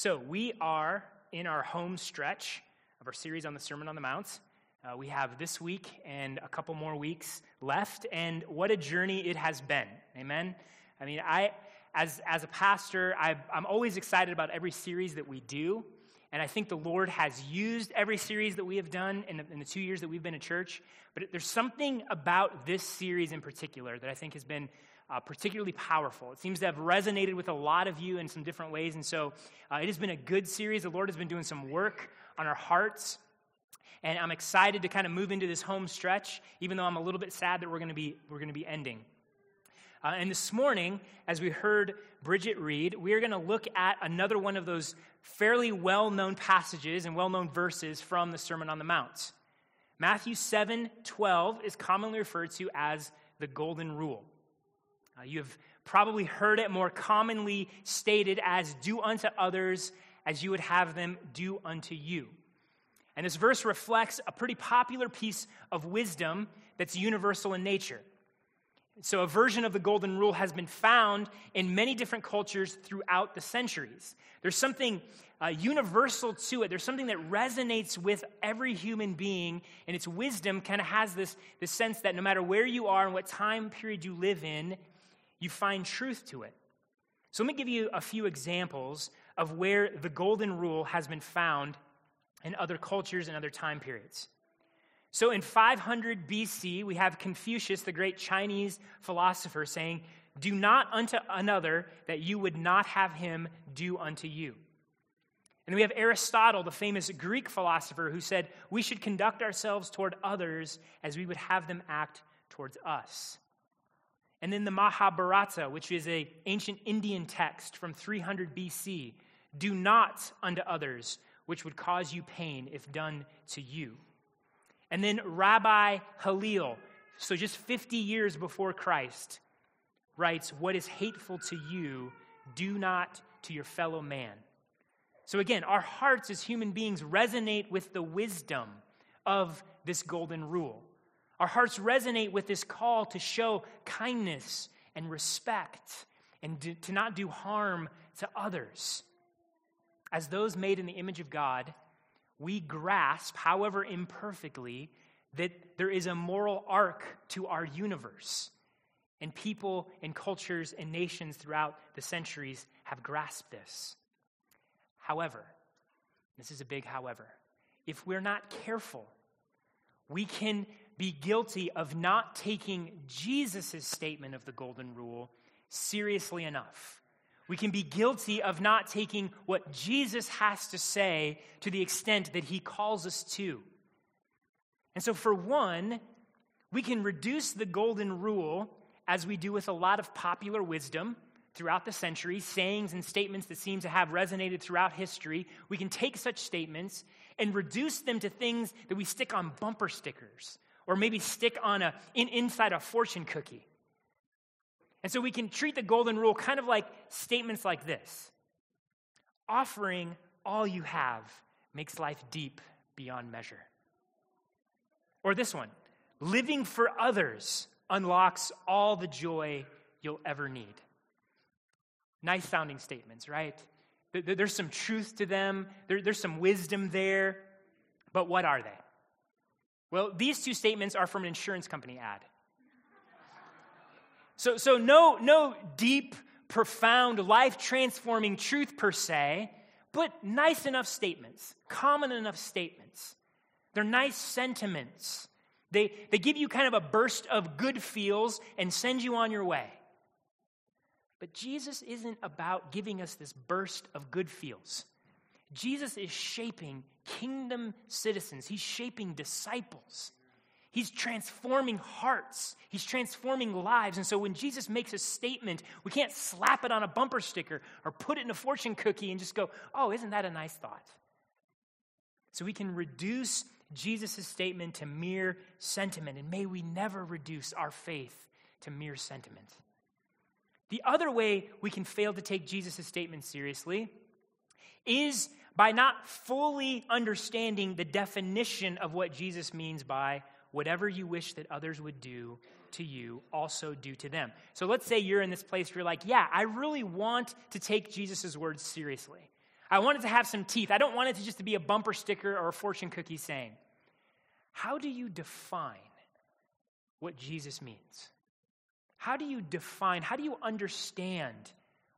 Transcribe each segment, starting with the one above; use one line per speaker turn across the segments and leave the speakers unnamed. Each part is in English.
So, we are in our home stretch of our series on the Sermon on the Mount. Uh, we have this week and a couple more weeks left, and what a journey it has been. Amen. I mean, I, as, as a pastor, I, I'm always excited about every series that we do. And I think the Lord has used every series that we have done in the, in the, two years that we've been a church. But there's something about this series in particular that I think has been uh, particularly powerful. It seems to have resonated with a lot of you in some different ways. And so uh, it has been a good series. The Lord has been doing some work on our hearts. And I'm excited to kind of move into this home stretch, even though I'm a little bit sad that we're going to be, we're going to be ending. Uh, and this morning, as we heard Bridget read, we are going to look at another one of those fairly well known passages and well known verses from the Sermon on the Mount. Matthew 7 12 is commonly referred to as the Golden Rule. Uh, you have probably heard it more commonly stated as do unto others as you would have them do unto you. And this verse reflects a pretty popular piece of wisdom that's universal in nature. So, a version of the golden rule has been found in many different cultures throughout the centuries. There's something uh, universal to it. There's something that resonates with every human being, and its wisdom kind of has this, this sense that no matter where you are and what time period you live in, you find truth to it. So, let me give you a few examples of where the golden rule has been found in other cultures and other time periods. So in 500 BC, we have Confucius, the great Chinese philosopher, saying, Do not unto another that you would not have him do unto you. And we have Aristotle, the famous Greek philosopher, who said, We should conduct ourselves toward others as we would have them act towards us. And then the Mahabharata, which is an ancient Indian text from 300 BC, do not unto others which would cause you pain if done to you. And then Rabbi Hillel, so just 50 years before Christ, writes, What is hateful to you, do not to your fellow man. So again, our hearts as human beings resonate with the wisdom of this golden rule. Our hearts resonate with this call to show kindness and respect and to not do harm to others. As those made in the image of God, we grasp, however imperfectly, that there is a moral arc to our universe. And people and cultures and nations throughout the centuries have grasped this. However, this is a big however, if we're not careful, we can be guilty of not taking Jesus' statement of the golden rule seriously enough. We can be guilty of not taking what Jesus has to say to the extent that he calls us to. And so, for one, we can reduce the golden rule as we do with a lot of popular wisdom throughout the centuries, sayings and statements that seem to have resonated throughout history. We can take such statements and reduce them to things that we stick on bumper stickers or maybe stick on a in, inside a fortune cookie. And so we can treat the golden rule kind of like statements like this offering all you have makes life deep beyond measure. Or this one living for others unlocks all the joy you'll ever need. Nice sounding statements, right? There's some truth to them, there's some wisdom there, but what are they? Well, these two statements are from an insurance company ad. So, so no, no deep, profound, life transforming truth per se, but nice enough statements, common enough statements. They're nice sentiments. They, they give you kind of a burst of good feels and send you on your way. But Jesus isn't about giving us this burst of good feels. Jesus is shaping kingdom citizens, he's shaping disciples. He's transforming hearts. He's transforming lives. And so when Jesus makes a statement, we can't slap it on a bumper sticker or put it in a fortune cookie and just go, oh, isn't that a nice thought? So we can reduce Jesus' statement to mere sentiment. And may we never reduce our faith to mere sentiment. The other way we can fail to take Jesus' statement seriously is by not fully understanding the definition of what Jesus means by whatever you wish that others would do to you, also do to them. So let's say you're in this place where you're like, yeah, I really want to take Jesus' words seriously. I want it to have some teeth. I don't want it to just be a bumper sticker or a fortune cookie saying. How do you define what Jesus means? How do you define, how do you understand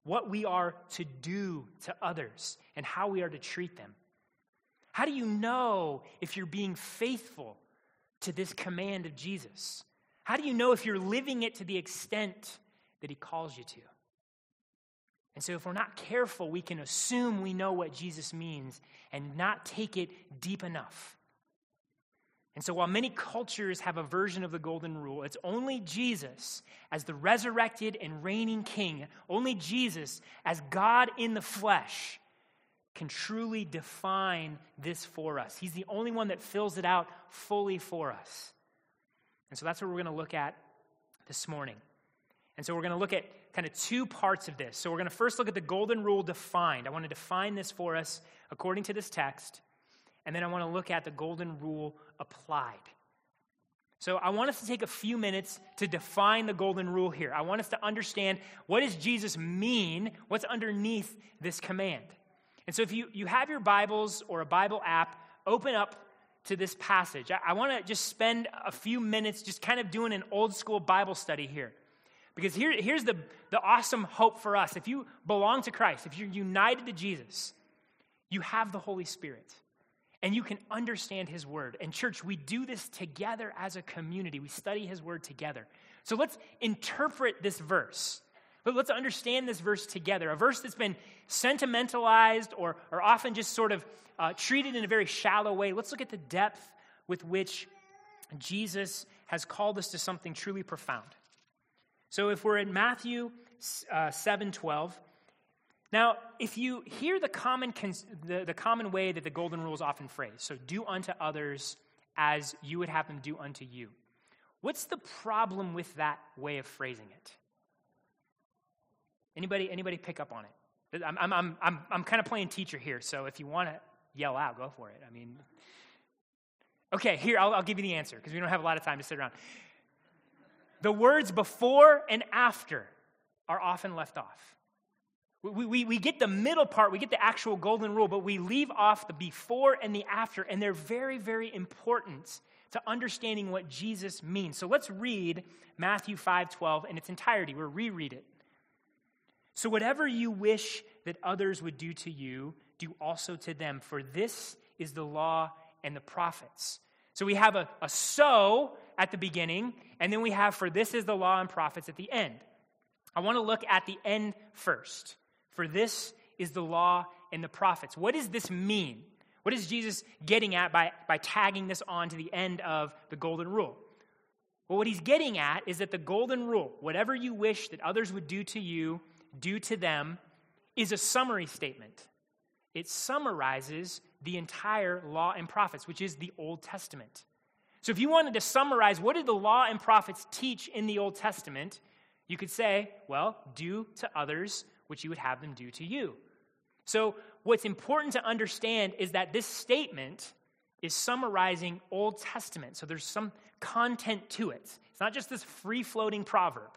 what we are to do to others and how we are to treat them? How do you know if you're being faithful to this command of Jesus? How do you know if you're living it to the extent that he calls you to? And so, if we're not careful, we can assume we know what Jesus means and not take it deep enough. And so, while many cultures have a version of the golden rule, it's only Jesus as the resurrected and reigning king, only Jesus as God in the flesh can truly define this for us. He's the only one that fills it out fully for us. And so, that's what we're going to look at this morning. And so, we're going to look at kind of two parts of this. So, we're going to first look at the golden rule defined. I want to define this for us according to this text. And then I want to look at the golden rule applied. So I want us to take a few minutes to define the golden rule here. I want us to understand what does Jesus mean? What's underneath this command? And so if you, you have your Bibles or a Bible app, open up to this passage. I, I want to just spend a few minutes just kind of doing an old school Bible study here. Because here, here's the, the awesome hope for us. If you belong to Christ, if you're united to Jesus, you have the Holy Spirit and you can understand his word. And, church, we do this together as a community. We study his word together. So let's interpret this verse. But Let's understand this verse together. A verse that's been sentimentalized or, or often just sort of uh, treated in a very shallow way. Let's look at the depth with which Jesus has called us to something truly profound. So if we're in Matthew uh, 7 12, now, if you hear the common, the, the common way that the golden rule is often phrased, so do unto others as you would have them do unto you, what's the problem with that way of phrasing it? Anybody, anybody pick up on it? I'm, I'm, I'm, I'm, I'm kind of playing teacher here, so if you want to yell out, go for it. I mean, okay, here, I'll, I'll give you the answer because we don't have a lot of time to sit around. The words before and after are often left off. We, we, we get the middle part, we get the actual golden rule, but we leave off the before and the after, and they're very, very important to understanding what Jesus means. So let's read Matthew 5 12 in its entirety. We'll reread it. So, whatever you wish that others would do to you, do also to them, for this is the law and the prophets. So, we have a, a so at the beginning, and then we have for this is the law and prophets at the end. I want to look at the end first. For this is the law and the prophets. What does this mean? What is Jesus getting at by, by tagging this on to the end of the golden rule? Well, what he's getting at is that the golden rule, whatever you wish that others would do to you, do to them, is a summary statement. It summarizes the entire law and prophets, which is the Old Testament. So, if you wanted to summarize what did the law and prophets teach in the Old Testament, you could say, well, do to others which you would have them do to you. So, what's important to understand is that this statement is summarizing Old Testament. So, there's some content to it. It's not just this free floating proverb.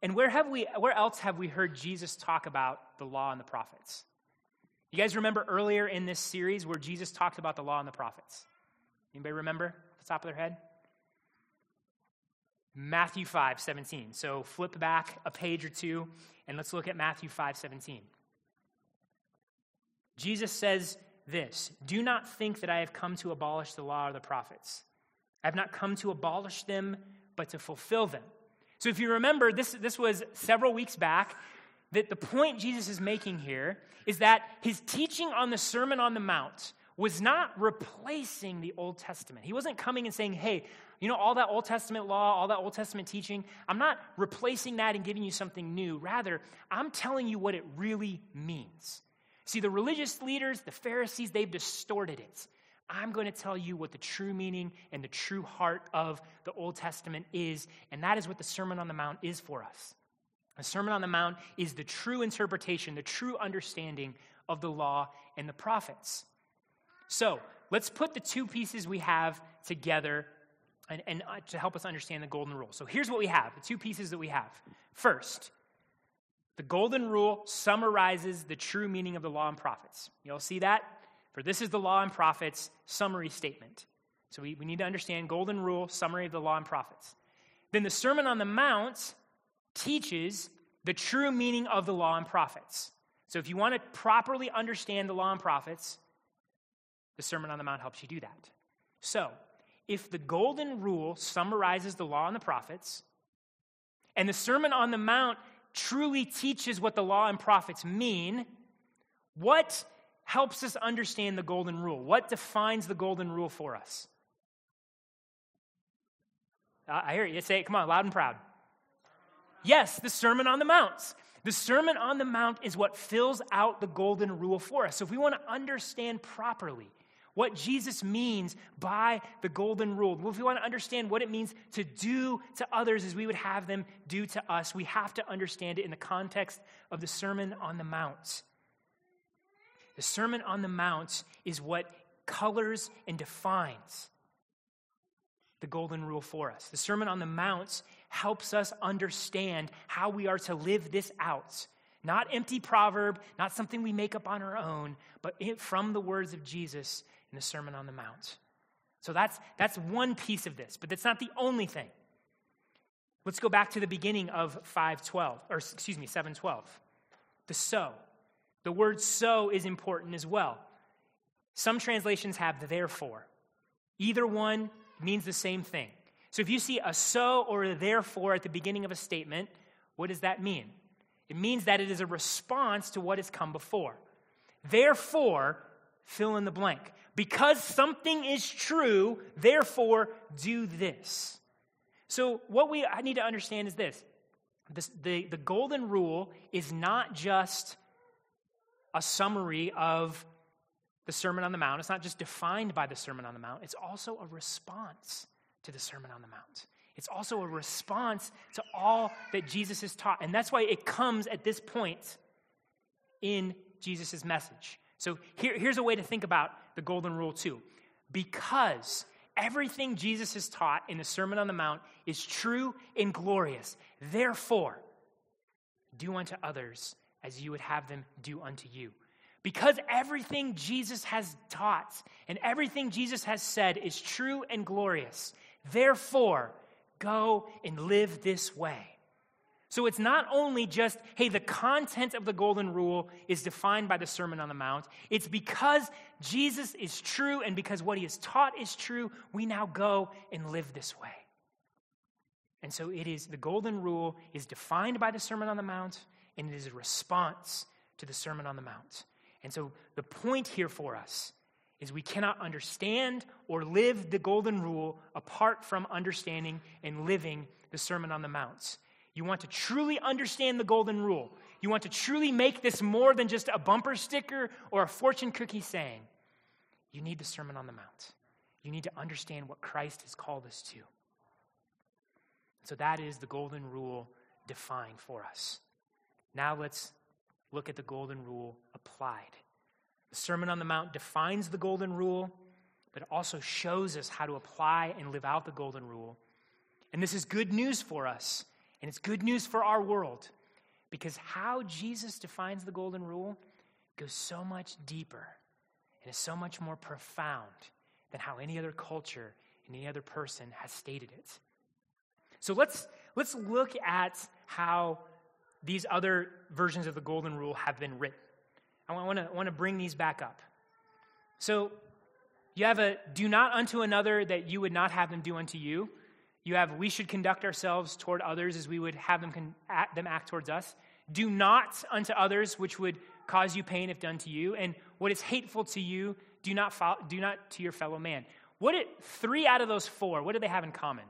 And where, have we, where else have we heard Jesus talk about the law and the prophets? You guys remember earlier in this series where Jesus talked about the law and the prophets? Anybody remember the top of their head? Matthew 5, 17. So flip back a page or two and let's look at Matthew 5, 17. Jesus says this Do not think that I have come to abolish the law or the prophets. I have not come to abolish them, but to fulfill them. So if you remember, this, this was several weeks back, that the point Jesus is making here is that his teaching on the Sermon on the Mount was not replacing the Old Testament. He wasn't coming and saying, hey, you know, all that Old Testament law, all that Old Testament teaching, I'm not replacing that and giving you something new. Rather, I'm telling you what it really means. See, the religious leaders, the Pharisees, they've distorted it. I'm going to tell you what the true meaning and the true heart of the Old Testament is, and that is what the Sermon on the Mount is for us. The Sermon on the Mount is the true interpretation, the true understanding of the law and the prophets. So, let's put the two pieces we have together and, and uh, to help us understand the golden rule. So here's what we have the two pieces that we have. First, The golden rule summarizes the true meaning of the law and prophets. You'll see that? For this is the law and prophets summary statement. So we, we need to understand golden rule, summary of the law and prophets. Then the Sermon on the Mount teaches the true meaning of the law and prophets. So if you want to properly understand the law and prophets, the Sermon on the Mount helps you do that. So, if the golden rule summarizes the law and the prophets, and the Sermon on the Mount truly teaches what the law and prophets mean, what helps us understand the golden rule? What defines the golden rule for us? I hear you say it. Come on, loud and proud. Yes, the Sermon on the Mount. The Sermon on the Mount is what fills out the golden rule for us. So if we want to understand properly what Jesus means by the golden rule, if we want to understand what it means to do to others as we would have them do to us, we have to understand it in the context of the Sermon on the Mount. The Sermon on the Mount is what colors and defines the golden rule for us. The Sermon on the Mount helps us understand how we are to live this out. Not empty proverb, not something we make up on our own, but from the words of Jesus in the Sermon on the Mount. So that's, that's one piece of this, but that's not the only thing. Let's go back to the beginning of 512, or excuse me, 712. The so. The word so is important as well. Some translations have the therefore. Either one means the same thing. So if you see a so or a therefore at the beginning of a statement, what does that mean? It means that it is a response to what has come before. Therefore, fill in the blank. Because something is true, therefore, do this. So, what we I need to understand is this, the, the golden rule is not just a summary of the Sermon on the Mount. It's not just defined by the Sermon on the Mount, it's also a response to the Sermon on the Mount. It's also a response to all that Jesus has taught. And that's why it comes at this point in Jesus' message. So here, here's a way to think about the Golden Rule, too. Because everything Jesus has taught in the Sermon on the Mount is true and glorious, therefore, do unto others as you would have them do unto you. Because everything Jesus has taught and everything Jesus has said is true and glorious, therefore, go and live this way. So it's not only just, hey, the content of the golden rule is defined by the Sermon on the Mount. It's because Jesus is true and because what he has taught is true, we now go and live this way. And so it is, the golden rule is defined by the Sermon on the Mount and it is a response to the Sermon on the Mount. And so the point here for us is we cannot understand or live the golden rule apart from understanding and living the Sermon on the Mount. You want to truly understand the golden rule. You want to truly make this more than just a bumper sticker or a fortune cookie saying. You need the Sermon on the Mount. You need to understand what Christ has called us to. So that is the golden rule defined for us. Now let's look at the golden rule applied. The Sermon on the Mount defines the golden rule, but it also shows us how to apply and live out the golden rule. And this is good news for us, and it's good news for our world, because how Jesus defines the golden rule goes so much deeper and is so much more profound than how any other culture and any other person has stated it. So let's, let's look at how these other versions of the golden rule have been written. I want to, want to bring these back up. So you have a do not unto another that you would not have them do unto you. You have we should conduct ourselves toward others as we would have them, con- act, them act towards us. Do not unto others which would cause you pain if done to you. And what is hateful to you, do not, do not to your fellow man. What it, three out of those four, what do they have in common?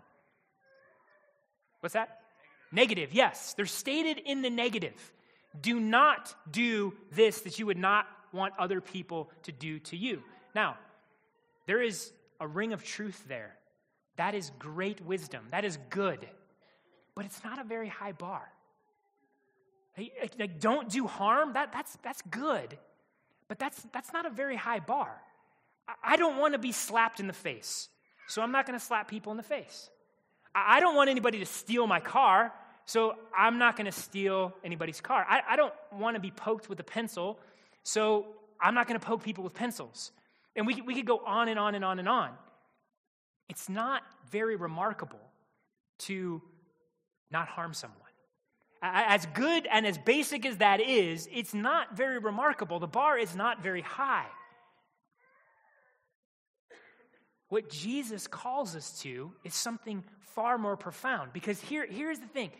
What's that? Negative, yes. They're stated in the negative. Do not do this that you would not want other people to do to you. Now, there is a ring of truth there. That is great wisdom. That is good. But it's not a very high bar. Like, don't do harm, that, that's, that's good. But that's, that's not a very high bar. I don't want to be slapped in the face, so I'm not going to slap people in the face. I don't want anybody to steal my car, so I'm not going to steal anybody's car. I, I don't want to be poked with a pencil, so I'm not going to poke people with pencils. And we, we could go on and on and on and on. It's not very remarkable to not harm someone. As good and as basic as that is, it's not very remarkable. The bar is not very high. What Jesus calls us to is something far more profound. Because here, here's the thing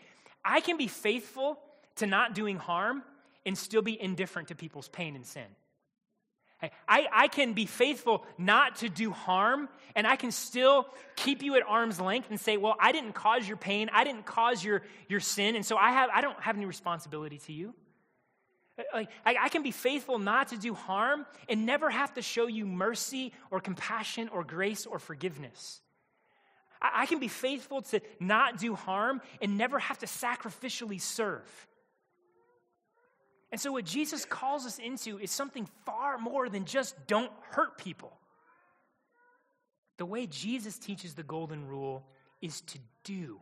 I can be faithful to not doing harm and still be indifferent to people's pain and sin. I, I can be faithful not to do harm, and I can still keep you at arm's length and say, Well, I didn't cause your pain, I didn't cause your, your sin, and so I, have, I don't have any responsibility to you. Uh, like, I, I can be faithful not to do harm and never have to show you mercy or compassion or grace or forgiveness. I, I can be faithful to not do harm and never have to sacrificially serve. And so, what Jesus calls us into is something far more than just don't hurt people. The way Jesus teaches the golden rule is to do.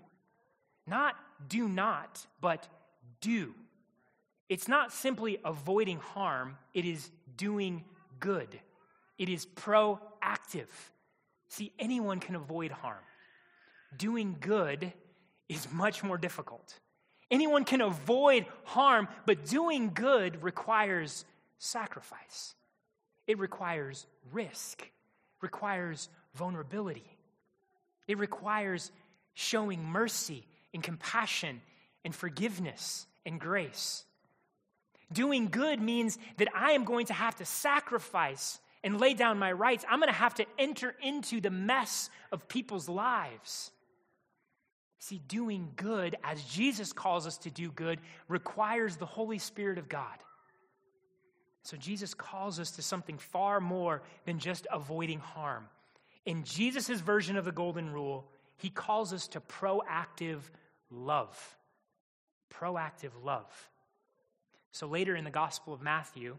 Not do not, but do. It's not simply avoiding harm, it is doing good. It is proactive. See, anyone can avoid harm. Doing good is much more difficult. Anyone can avoid harm, but doing good requires sacrifice. It requires risk, requires vulnerability. It requires showing mercy and compassion and forgiveness and grace. Doing good means that I am going to have to sacrifice and lay down my rights. I'm going to have to enter into the mess of people's lives. See, doing good, as Jesus calls us to do good, requires the Holy Spirit of God. So Jesus calls us to something far more than just avoiding harm. In Jesus' version of the Golden Rule, he calls us to proactive love. Proactive love. So later in the Gospel of Matthew,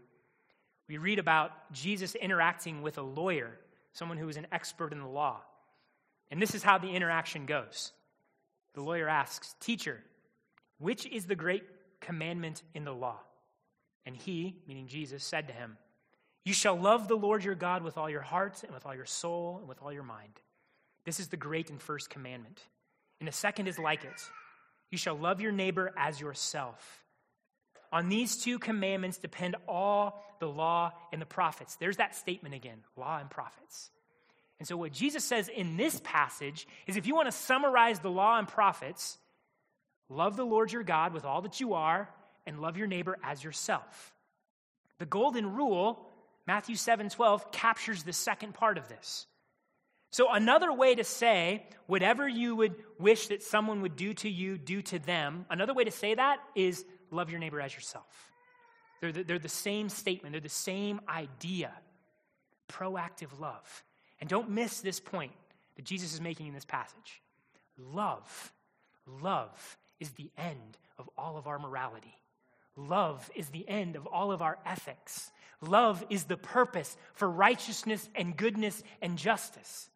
we read about Jesus interacting with a lawyer, someone who is an expert in the law. And this is how the interaction goes. The lawyer asks, Teacher, which is the great commandment in the law? And he, meaning Jesus, said to him, You shall love the Lord your God with all your heart and with all your soul and with all your mind. This is the great and first commandment. And the second is like it You shall love your neighbor as yourself. On these two commandments depend all the law and the prophets. There's that statement again law and prophets. And so, what Jesus says in this passage is if you want to summarize the law and prophets, love the Lord your God with all that you are, and love your neighbor as yourself. The golden rule, Matthew 7 12, captures the second part of this. So, another way to say, whatever you would wish that someone would do to you, do to them, another way to say that is love your neighbor as yourself. They're the, they're the same statement, they're the same idea proactive love. And don't miss this point that Jesus is making in this passage. Love, love is the end of all of our morality. Love is the end of all of our ethics. Love is the purpose for righteousness and goodness and justice.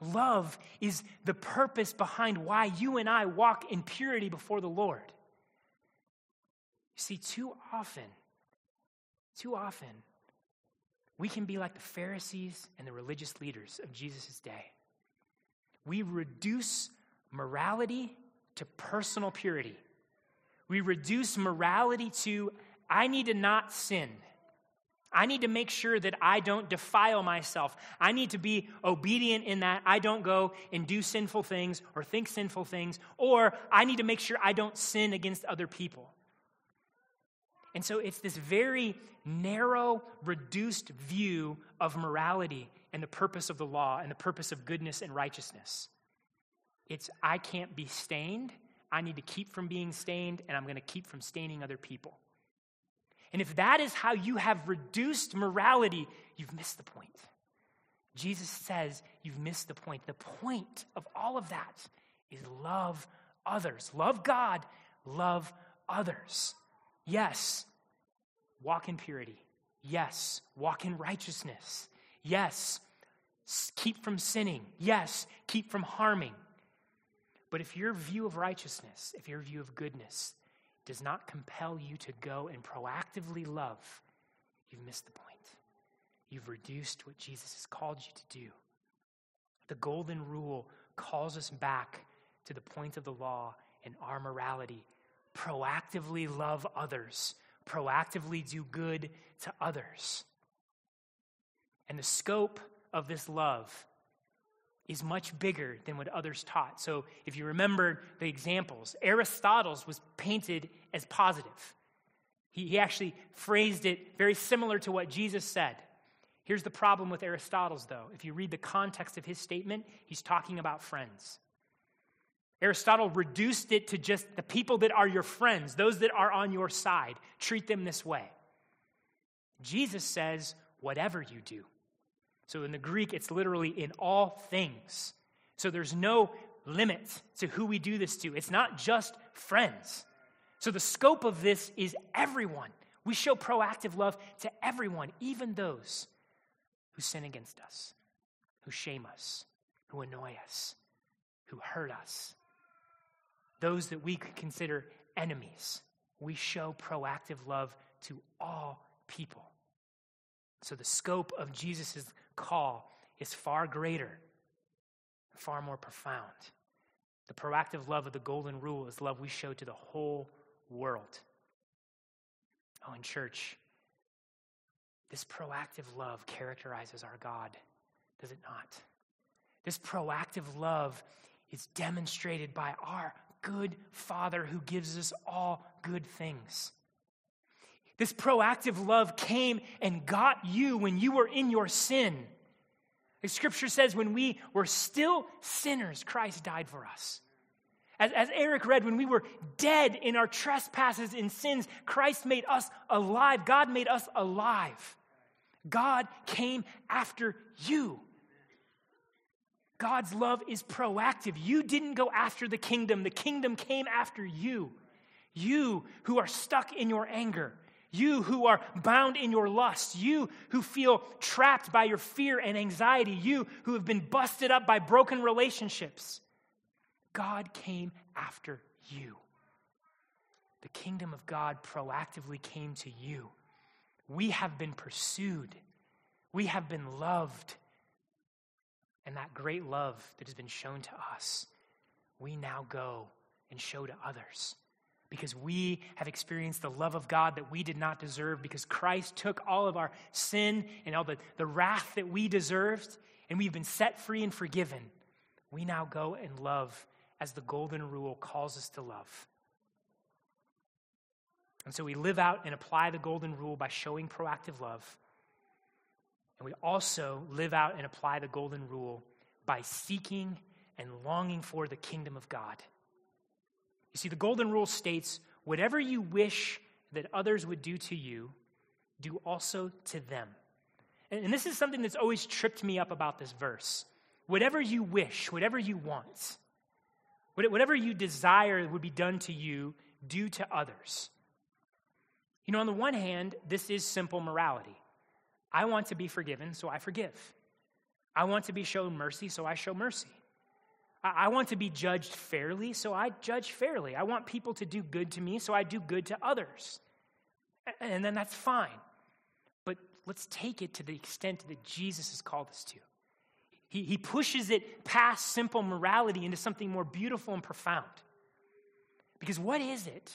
Love is the purpose behind why you and I walk in purity before the Lord. You see, too often, too often, we can be like the Pharisees and the religious leaders of Jesus' day. We reduce morality to personal purity. We reduce morality to, I need to not sin. I need to make sure that I don't defile myself. I need to be obedient in that I don't go and do sinful things or think sinful things, or I need to make sure I don't sin against other people. And so it's this very narrow, reduced view of morality and the purpose of the law and the purpose of goodness and righteousness. It's, I can't be stained. I need to keep from being stained, and I'm going to keep from staining other people. And if that is how you have reduced morality, you've missed the point. Jesus says you've missed the point. The point of all of that is love others. Love God, love others. Yes, walk in purity. Yes, walk in righteousness. Yes, keep from sinning. Yes, keep from harming. But if your view of righteousness, if your view of goodness does not compel you to go and proactively love, you've missed the point. You've reduced what Jesus has called you to do. The golden rule calls us back to the point of the law and our morality. Proactively love others, proactively do good to others. And the scope of this love is much bigger than what others taught. So, if you remember the examples, Aristotle's was painted as positive. He, he actually phrased it very similar to what Jesus said. Here's the problem with Aristotle's, though. If you read the context of his statement, he's talking about friends. Aristotle reduced it to just the people that are your friends, those that are on your side. Treat them this way. Jesus says, whatever you do. So in the Greek, it's literally in all things. So there's no limit to who we do this to. It's not just friends. So the scope of this is everyone. We show proactive love to everyone, even those who sin against us, who shame us, who annoy us, who hurt us, those that we could consider enemies. We show proactive love to all people. So the scope of Jesus' call is far greater, far more profound. The proactive love of the golden rule is love we show to the whole world. Oh, in church, this proactive love characterizes our God, does it not? This proactive love is demonstrated by our good Father who gives us all good things. This proactive love came and got you when you were in your sin. The scripture says, when we were still sinners, Christ died for us. As, as Eric read, when we were dead in our trespasses and sins, Christ made us alive. God made us alive. God came after you. God's love is proactive. You didn't go after the kingdom, the kingdom came after you. You who are stuck in your anger, you who are bound in your lust, you who feel trapped by your fear and anxiety, you who have been busted up by broken relationships. God came after you. The kingdom of God proactively came to you. We have been pursued, we have been loved. And that great love that has been shown to us, we now go and show to others because we have experienced the love of God that we did not deserve, because Christ took all of our sin and all the, the wrath that we deserved, and we've been set free and forgiven. We now go and love as the golden rule calls us to love. And so we live out and apply the golden rule by showing proactive love. And we also live out and apply the golden rule by seeking and longing for the kingdom of God. You see, the golden rule states whatever you wish that others would do to you, do also to them. And, and this is something that's always tripped me up about this verse. Whatever you wish, whatever you want, whatever you desire would be done to you, do to others. You know, on the one hand, this is simple morality. I want to be forgiven, so I forgive. I want to be shown mercy, so I show mercy. I want to be judged fairly, so I judge fairly. I want people to do good to me, so I do good to others. And then that's fine. But let's take it to the extent that Jesus has called us to. He, he pushes it past simple morality into something more beautiful and profound. Because what is it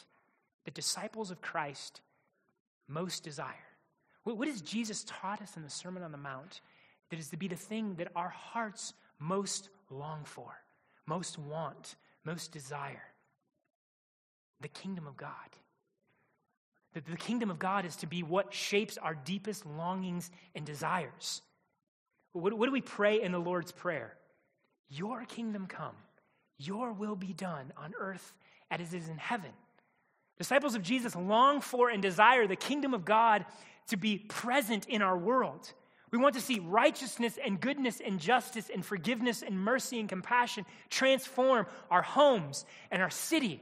that disciples of Christ most desire? What, has Jesus taught us in the Sermon on the Mount that is to be the thing that our hearts most long for? most want, most desire the kingdom of God. That the kingdom of God is to be what shapes our deepest longings and desires. What, what do we pray in the Lord's Prayer? Your kingdom come, your will be done on earth as it is in heaven. Disciples of Jesus long for and desire the kingdom of God to be present in our world. We want to see righteousness and goodness and justice and forgiveness and mercy and compassion transform our homes and our city.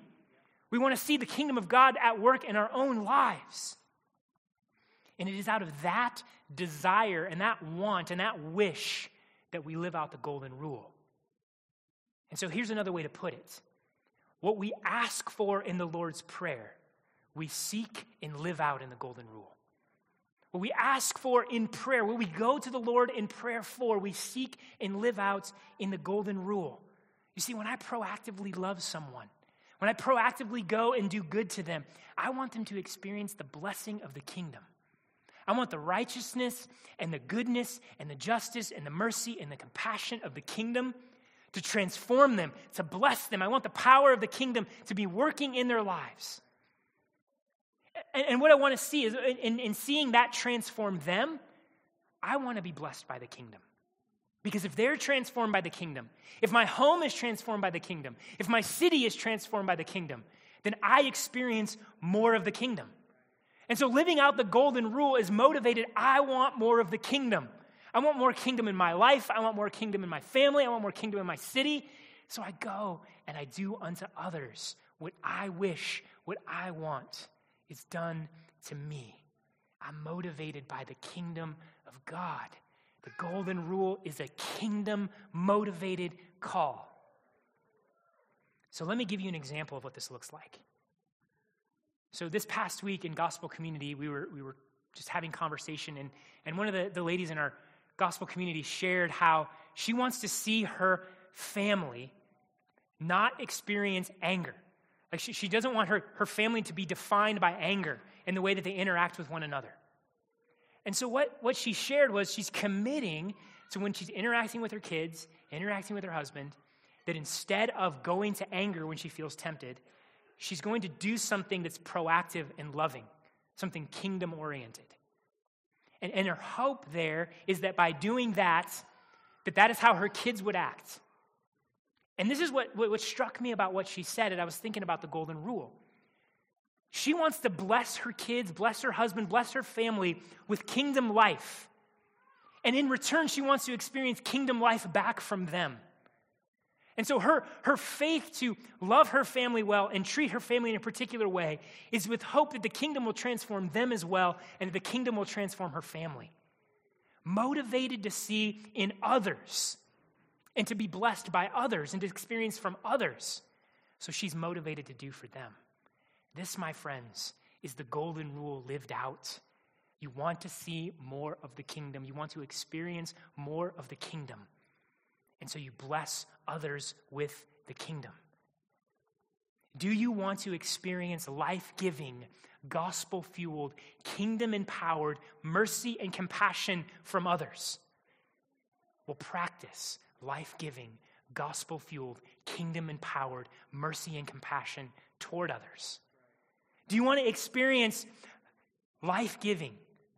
We want to see the kingdom of God at work in our own lives. And it is out of that desire and that want and that wish that we live out the golden rule. And so here's another way to put it what we ask for in the Lord's Prayer, we seek and live out in the Golden Rule. What we ask for in prayer, what we go to the Lord in prayer for, we seek and live out in the Golden Rule. You see, when I proactively love someone, when I proactively go and do good to them, I want them to experience the blessing of the kingdom. I want the righteousness and the goodness and the justice and the mercy and the compassion of the kingdom to transform them, to bless them. I want the power of the kingdom to be working in their lives. And, and what I want to see is in, in seeing that transform them, I want to be blessed by the kingdom. Because if they're transformed by the kingdom, if my home is transformed by the kingdom, if my city is transformed by the kingdom, then I experience more of the kingdom. And so living out the golden rule is motivated I want more of the kingdom. I want more kingdom in my life. I want more kingdom in my family. I want more kingdom in my city. So I go and I do unto others what I wish, what I want is done to me. I'm motivated by the kingdom of God. The golden rule is a kingdom motivated call. So let me give you an example of what this looks like. So this past week in gospel community, we were, we were just having conversation, and, and one of the, the ladies in our gospel community shared how she wants to see her family not experience anger. Like she, she doesn't want her, her family to be defined by anger in the way that they interact with one another. And so, what, what she shared was she's committing to when she's interacting with her kids, interacting with her husband, that instead of going to anger when she feels tempted, she's going to do something that's proactive and loving, something kingdom oriented. And, and her hope there is that by doing that, that that is how her kids would act. And this is what, what, struck me about what she said, and I was thinking about the golden rule. She wants to bless her kids, bless her husband, bless her family with kingdom life. And in return, she wants to experience kingdom life back from them. And so her, her faith to love her family well and treat her family in a particular way is with hope that the kingdom will transform them as well and that the kingdom will transform her family. Motivated to see in others and to be blessed by others and to experience from others. So she's motivated to do for them. This, my friends, is the golden rule lived out. You want to see more of the kingdom, you want to experience more of the kingdom. And so you bless others with the kingdom. Do you want to experience life giving, gospel fueled, kingdom empowered mercy and compassion from others? Well, practice life giving, gospel fueled, kingdom empowered mercy and compassion toward others? Do you want to experience life giving,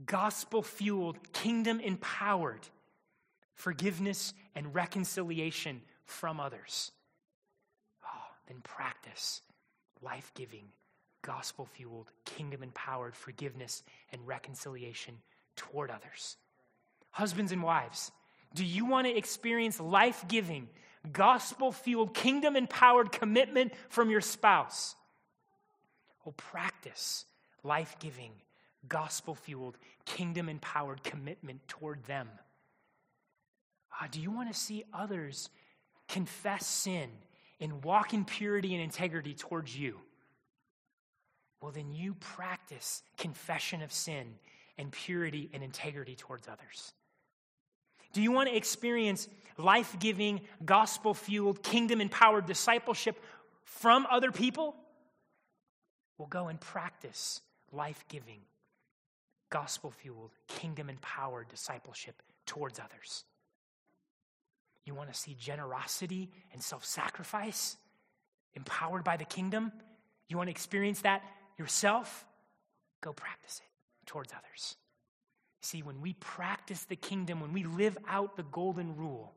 gospel fueled, kingdom empowered forgiveness and reconciliation from others? Oh, then practice life giving, gospel fueled, kingdom empowered forgiveness and reconciliation toward others. Husbands and wives, do you want to experience life giving, gospel fueled, kingdom empowered commitment from your spouse? Oh, practice life giving, gospel fueled, kingdom empowered commitment toward them. Uh, do you want to see others confess sin and walk in purity and integrity towards you? Well, then you practice confession of sin and purity and integrity towards others. Do you want to experience life giving, gospel fueled, kingdom empowered discipleship from other people? Well, go and practice life giving, gospel fueled, kingdom empowered discipleship towards others. You want to see generosity and self sacrifice empowered by the kingdom? You want to experience that yourself? Go practice it towards others. See, when we practice the kingdom, when we live out the golden rule,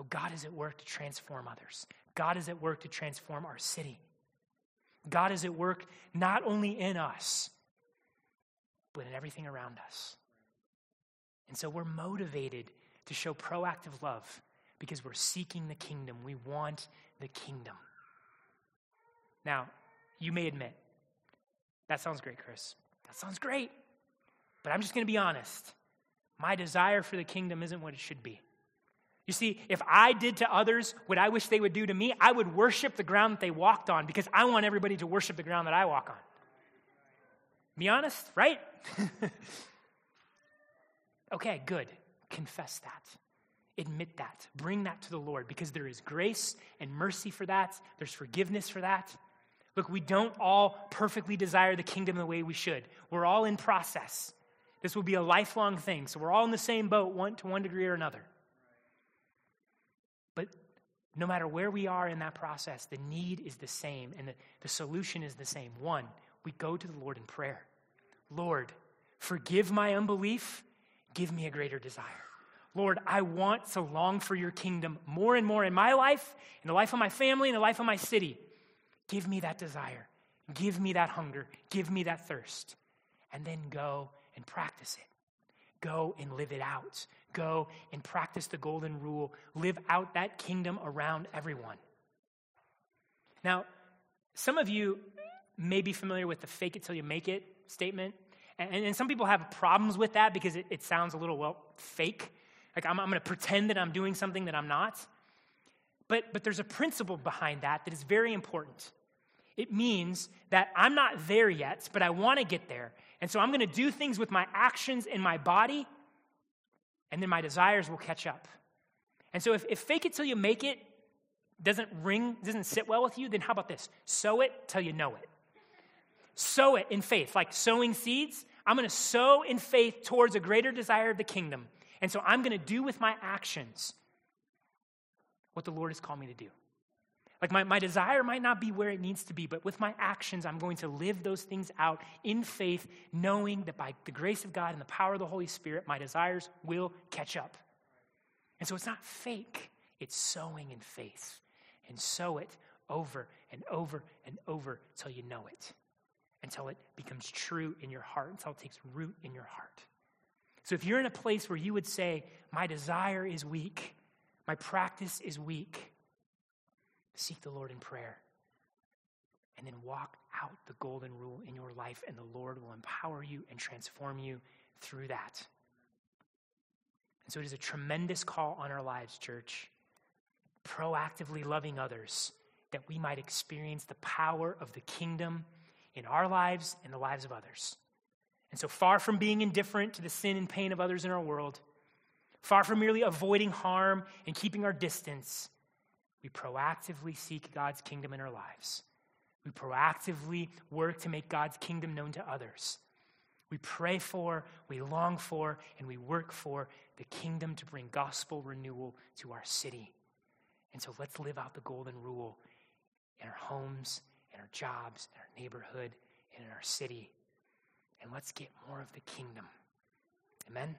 oh, God is at work to transform others. God is at work to transform our city. God is at work not only in us, but in everything around us. And so we're motivated to show proactive love because we're seeking the kingdom. We want the kingdom. Now, you may admit, that sounds great, Chris. That sounds great. But I'm just going to be honest. My desire for the kingdom isn't what it should be. You see, if I did to others what I wish they would do to me, I would worship the ground that they walked on because I want everybody to worship the ground that I walk on. Be honest, right? okay, good. Confess that. Admit that. Bring that to the Lord because there is grace and mercy for that. There's forgiveness for that. Look, we don't all perfectly desire the kingdom the way we should. We're all in process. This will be a lifelong thing. So we're all in the same boat, one to one degree or another. But no matter where we are in that process, the need is the same and the, the solution is the same. One, we go to the Lord in prayer. Lord, forgive my unbelief, give me a greater desire. Lord, I want to long for your kingdom more and more in my life, in the life of my family, in the life of my city. Give me that desire. Give me that hunger. Give me that thirst. And then go and practice it. Go and live it out. Go and practice the golden rule. Live out that kingdom around everyone. Now, some of you may be familiar with the fake it till you make it statement. And, and some people have problems with that because it, it sounds a little, well, fake. Like I'm, I'm going to pretend that I'm doing something that I'm not. But, but there's a principle behind that that is very important. It means that I'm not there yet, but I want to get there. And so I'm going to do things with my actions and my body, and then my desires will catch up. And so if, if fake it till you make it doesn't ring, doesn't sit well with you, then how about this? Sow it till you know it sow it in faith, like sowing seeds. I'm going to sow in faith towards a greater desire of the kingdom. And so I'm going to do with my actions what the Lord has called me to do. Like my, my desire might not be where it needs to be, but with my actions, I'm going to live those things out in faith, knowing that by the grace of God and the power of the Holy Spirit, my desires will catch up. And so it's not fake, it's sowing in faith. And sow it over and over and over till you know it until it becomes true in your heart, until it takes root in your heart. So if you're in a place where you would say, My desire is weak, my practice is weak, seek the Lord in prayer. And then walk out the golden rule in your life, and the Lord will empower you and transform you through that. And so it is a tremendous call on our lives, church. Proactively loving others that we might experience the power of the kingdom in our lives and the lives of others. And so, far from being indifferent to the sin and pain of others in our world, far from merely avoiding harm and keeping our distance, we proactively seek God's kingdom in our lives. We proactively work to make God's kingdom known to others. We pray for, we long for, and we work for the kingdom to bring gospel renewal to our city. And so let's live out the golden rule in our homes in our jobs, in our neighborhood, and in our city. And let's get more of the kingdom. Amen.